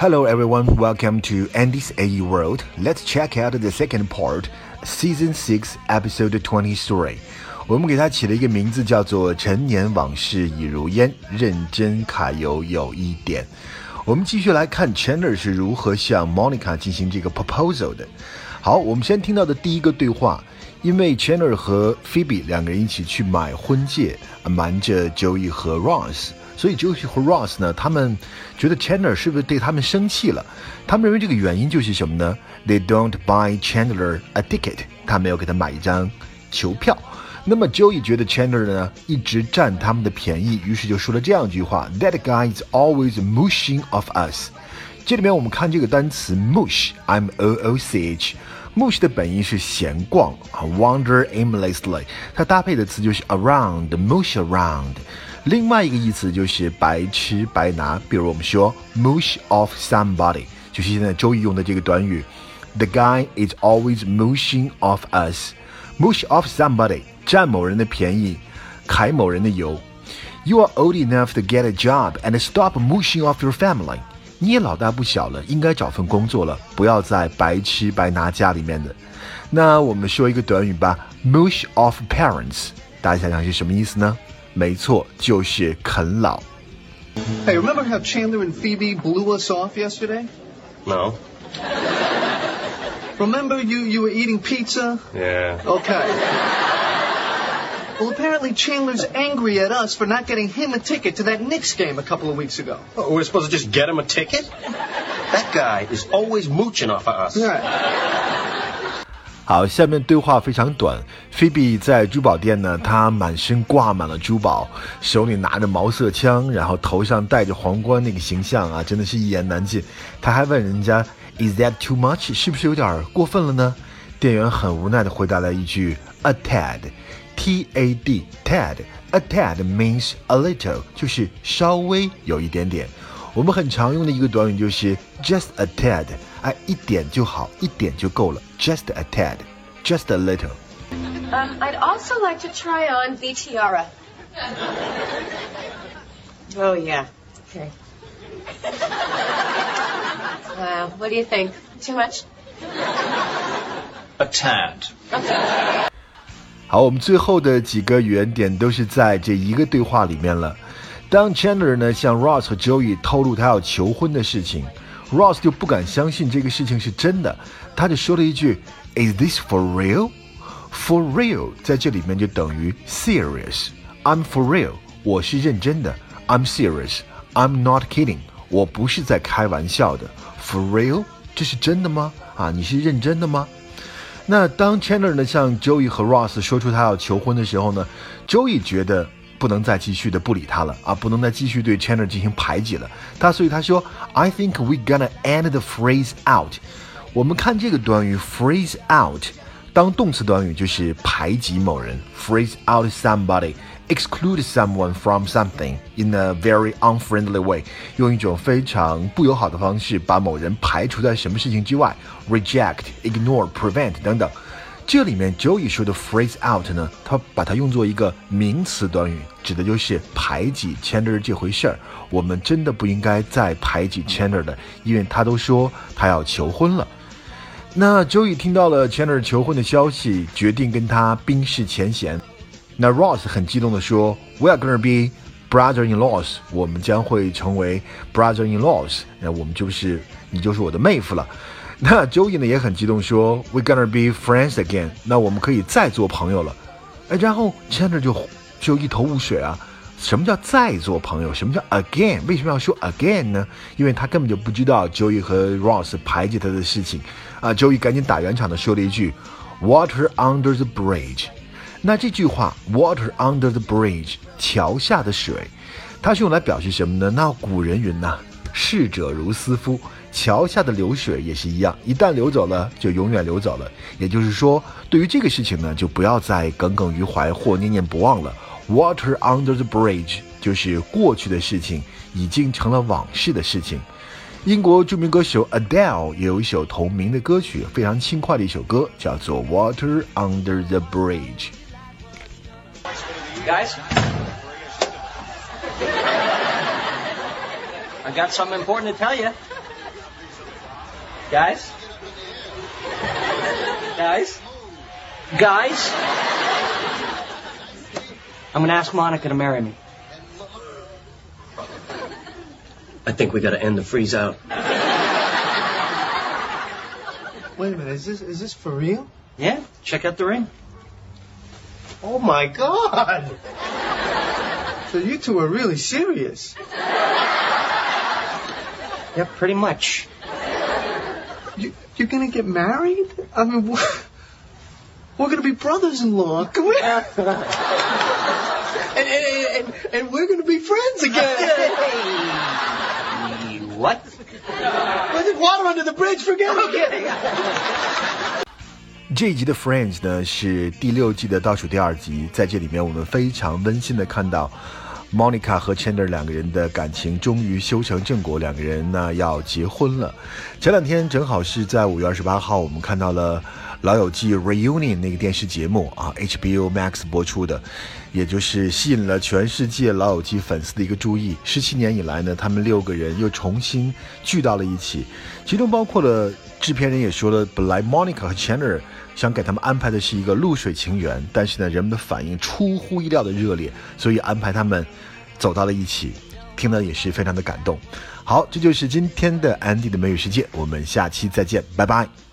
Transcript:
Hello everyone, welcome to Andy's AE World. Let's check out the second part, Season 6, Episode 23. 我们给它起了一个名字，叫做“陈年往事已如烟，认真卡油有一点”。我们继续来看 Chandler 是如何向 Monica 进行这个 proposal 的。好，我们先听到的第一个对话，因为 Chandler 和 Phoebe 两个人一起去买婚戒，瞒着 Joey 和 Ross。所以 Joey 和 Ross 呢，他们觉得 Chandler 是不是对他们生气了？他们认为这个原因就是什么呢？They don't buy Chandler a ticket，他没有给他买一张球票。那么 Joey 觉得 Chandler 呢一直占他们的便宜，于是就说了这样一句话：That guy is always mushing of us。这里面我们看这个单词 mush，m o o c h。mush 的本意是闲逛啊，wander aimlessly。它搭配的词就是 around，mush around。另外一个意思就是白吃白拿，比如我们说 mush off somebody，就是现在周易用的这个短语。The guy is always mushing off us. Mush off somebody，占某人的便宜，揩某人的油。You are old enough to get a job and stop mushing off your family. 你也老大不小了，应该找份工作了，不要再白吃白拿家里面的。那我们说一个短语吧，mush off parents，大家想想是什么意思呢？没错，就是啃老。Hey, remember how Chandler and Phoebe blew us off yesterday? No. Remember you, you were eating pizza? Yeah. Okay. Well, apparently Chandler's angry at us for not getting him a ticket to that Knicks game a couple of weeks ago. Oh, we're supposed to just get him a ticket? That guy is always mooching off of us. Right. 好，下面对话非常短。菲比在珠宝店呢，她满身挂满了珠宝，手里拿着毛瑟枪，然后头上戴着皇冠，那个形象啊，真的是一言难尽。他还问人家，Is that too much？是不是有点过分了呢？店员很无奈的回答了一句，A tad，T A D，tad，A tad means a little，就是稍微有一点点。我们很常用的一个短语就是 just a tad。哎，一点就好，一点就够了，just a tad, just a little. Um, I'd also like to try on the tiara. Oh yeah. Okay. Wow. What do you think? Too much? A tad. Okay. 好，我们最后的几个语言点都是在这一个对话里面了。当 Chandler 呢向 Ross 和 Joey 透露他要求婚的事情。 Ross 就不敢相信这个事情是真的，他就说了一句：“Is this for real? For real，在这里面就等于 serious。I'm for real，我是认真的。I'm serious。I'm not kidding，我不是在开玩笑的。For real，这是真的吗？啊，你是认真的吗？那当 Chandler 呢向 Joey 和 Ross 说出他要求婚的时候呢，Joey 觉得。不能再继续的不理他了啊！不能再继续对 Chandler 进行排挤了。他所以他说，I think we gonna end the phrase out。我们看这个短语 phrase out，当动词短语就是排挤某人，phrase out somebody，exclude someone from something in a very unfriendly way，用一种非常不友好的方式把某人排除在什么事情之外，reject，ignore，prevent 等等。 这里面 Joey 说的 phrase out 呢，他把它用作一个名词短语，指的就是排挤 Chandler 这回事儿。我们真的不应该再排挤 Chandler 的，因为他都说他要求婚了。那 Joey 听到了 Chandler 求婚的消息，决定跟他冰释前嫌。那 Ross 很激动地说：“We are gonna be brother-in-laws，我们将会成为 brother-in-laws，那我们就是你就是我的妹夫了。”那 Joey 呢也很激动，说 We gonna be friends again"，那我们可以再做朋友了。哎，然后 Chandler 就就一头雾水啊，什么叫再做朋友？什么叫 again？为什么要说 again 呢？因为他根本就不知道 Joey 和 Ross 排挤他的事情啊。Joey 赶紧打圆场的说了一句 "Water under the bridge"。那这句话 "Water under the bridge" 桥下的水，它是用来表示什么呢？那古人云呐，逝者如斯夫。桥下的流水也是一样，一旦流走了，就永远流走了。也就是说，对于这个事情呢，就不要再耿耿于怀或念念不忘了。Water under the bridge 就是过去的事情，已经成了往事的事情。英国著名歌手 Adele 也有一首同名的歌曲，非常轻快的一首歌，叫做 Water under the bridge。Guys, I got something important to tell you. Guys? Guys? Guys? I'm gonna ask Monica to marry me. I think we gotta end the freeze out. Wait a minute, is this is this for real? Yeah? Check out the ring. Oh my god! So you two are really serious. Yeah, pretty much. You, you're gonna get married? I mean, we're, we're gonna be brothers-in-law. Come here. and, and, and, and we're gonna be friends again. What? Well, there's water under the bridge. Forget it. 这一集的 Friends 呢是第六季的倒数第二集，在这里面我们非常温馨的看到 Monica 和 Chandler 两个人的感情终于修成正果，两个人呢要结婚了。前两天正好是在五月二十八号，我们看到了《老友记 Reunion》那个电视节目啊，HBO Max 播出的，也就是吸引了全世界老友记粉丝的一个注意。十七年以来呢，他们六个人又重新聚到了一起，其中包括了制片人也说了，本来 Monica 和 Chandler 想给他们安排的是一个露水情缘，但是呢，人们的反应出乎意料的热烈，所以安排他们走到了一起，听了也是非常的感动。好，这就是今天的 Andy 的美语世界，我们下期再见，拜拜。